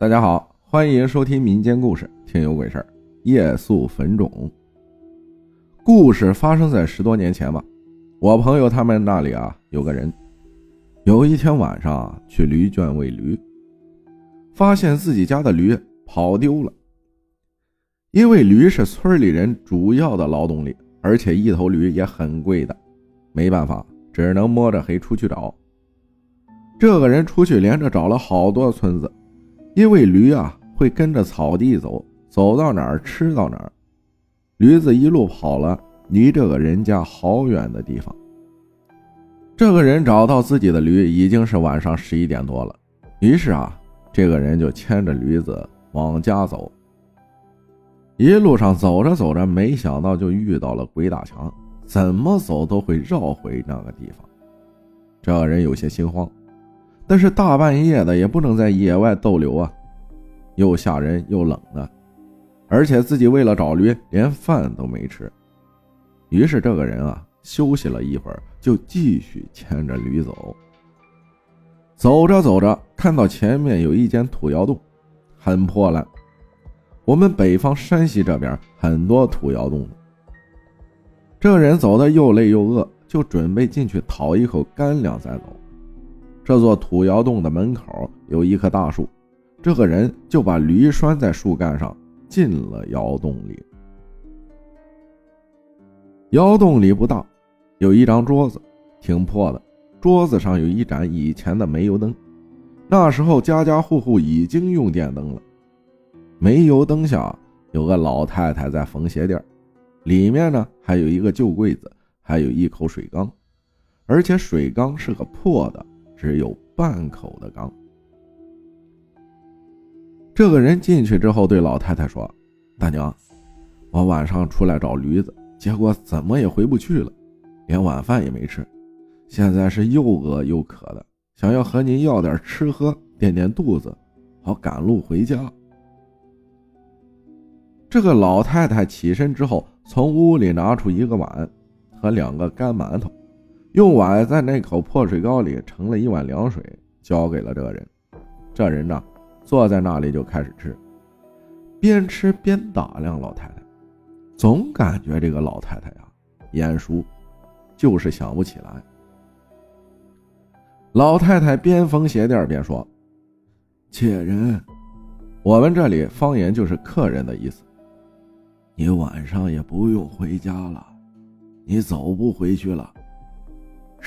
大家好，欢迎收听民间故事《听有鬼事儿》。夜宿坟冢，故事发生在十多年前吧。我朋友他们那里啊，有个人，有一天晚上去驴圈喂驴，发现自己家的驴跑丢了。因为驴是村里人主要的劳动力，而且一头驴也很贵的，没办法，只能摸着黑出去找。这个人出去连着找了好多村子。因为驴啊会跟着草地走，走到哪儿吃到哪儿。驴子一路跑了离这个人家好远的地方。这个人找到自己的驴已经是晚上十一点多了，于是啊，这个人就牵着驴子往家走。一路上走着走着，没想到就遇到了鬼打墙，怎么走都会绕回那个地方。这个人有些心慌。但是大半夜的也不能在野外逗留啊，又吓人又冷的，而且自己为了找驴连饭都没吃，于是这个人啊休息了一会儿，就继续牵着驴走。走着走着，看到前面有一间土窑洞，很破烂。我们北方山西这边很多土窑洞。这人走的又累又饿，就准备进去讨一口干粮再走。这座土窑洞的门口有一棵大树，这个人就把驴拴在树干上，进了窑洞里。窑洞里不大，有一张桌子，挺破的。桌子上有一盏以前的煤油灯，那时候家家户户已经用电灯了。煤油灯下有个老太太在缝鞋垫，里面呢还有一个旧柜子，还有一口水缸，而且水缸是个破的。只有半口的缸。这个人进去之后，对老太太说：“大娘，我晚上出来找驴子，结果怎么也回不去了，连晚饭也没吃，现在是又饿又渴的，想要和您要点吃喝垫垫肚子，好赶路回家。”这个老太太起身之后，从屋里拿出一个碗和两个干馒头。用碗在那口破水缸里盛了一碗凉水，交给了这个人。这人呢，坐在那里就开始吃，边吃边打量老太太，总感觉这个老太太呀眼熟，就是想不起来。老太太边缝鞋垫边说：“妾人，我们这里方言就是客人的意思。你晚上也不用回家了，你走不回去了。”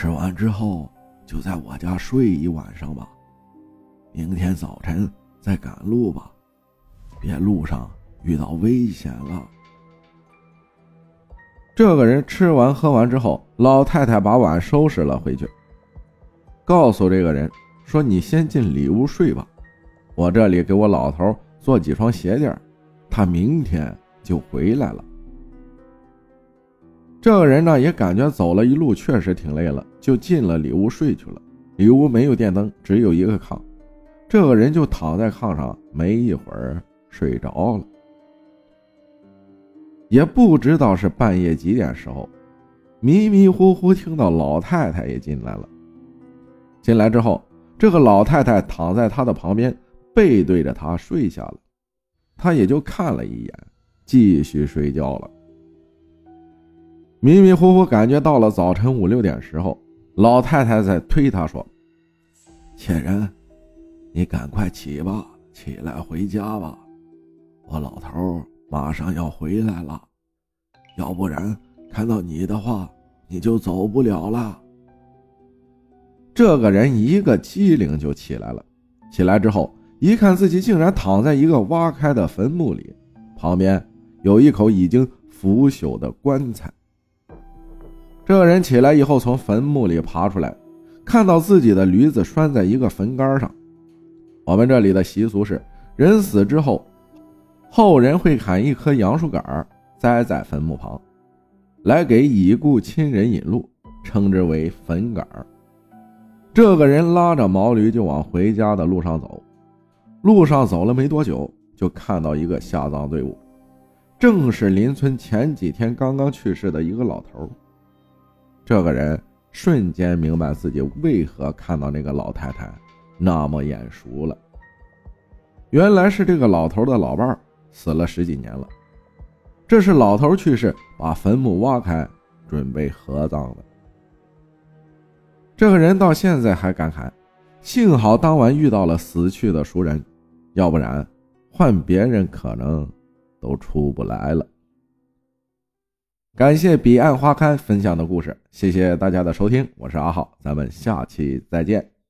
吃完之后，就在我家睡一晚上吧，明天早晨再赶路吧，别路上遇到危险了。这个人吃完喝完之后，老太太把碗收拾了回去，告诉这个人说：“你先进里屋睡吧，我这里给我老头做几双鞋垫，他明天就回来了。”这个人呢，也感觉走了一路确实挺累了，就进了里屋睡去了。里屋没有电灯，只有一个炕，这个人就躺在炕上，没一会儿睡着了。也不知道是半夜几点时候，迷迷糊糊听到老太太也进来了。进来之后，这个老太太躺在他的旁边，背对着他睡下了，他也就看了一眼，继续睡觉了。迷迷糊糊感觉到了早晨五六点时候，老太太在推他说：“妾人，你赶快起吧，起来回家吧，我老头马上要回来了，要不然看到你的话，你就走不了了。”这个人一个机灵就起来了，起来之后一看自己竟然躺在一个挖开的坟墓里，旁边有一口已经腐朽的棺材。这个人起来以后，从坟墓里爬出来，看到自己的驴子拴在一个坟杆上。我们这里的习俗是，人死之后，后人会砍一棵杨树杆栽在坟墓旁，来给已故亲人引路，称之为坟杆这个人拉着毛驴就往回家的路上走，路上走了没多久，就看到一个下葬队伍，正是邻村前几天刚刚去世的一个老头。这个人瞬间明白自己为何看到那个老太太那么眼熟了。原来是这个老头的老伴儿死了十几年了，这是老头去世，把坟墓挖开，准备合葬的。这个人到现在还感慨：幸好当晚遇到了死去的熟人，要不然换别人可能都出不来了。感谢彼岸花开分享的故事，谢谢大家的收听，我是阿浩，咱们下期再见。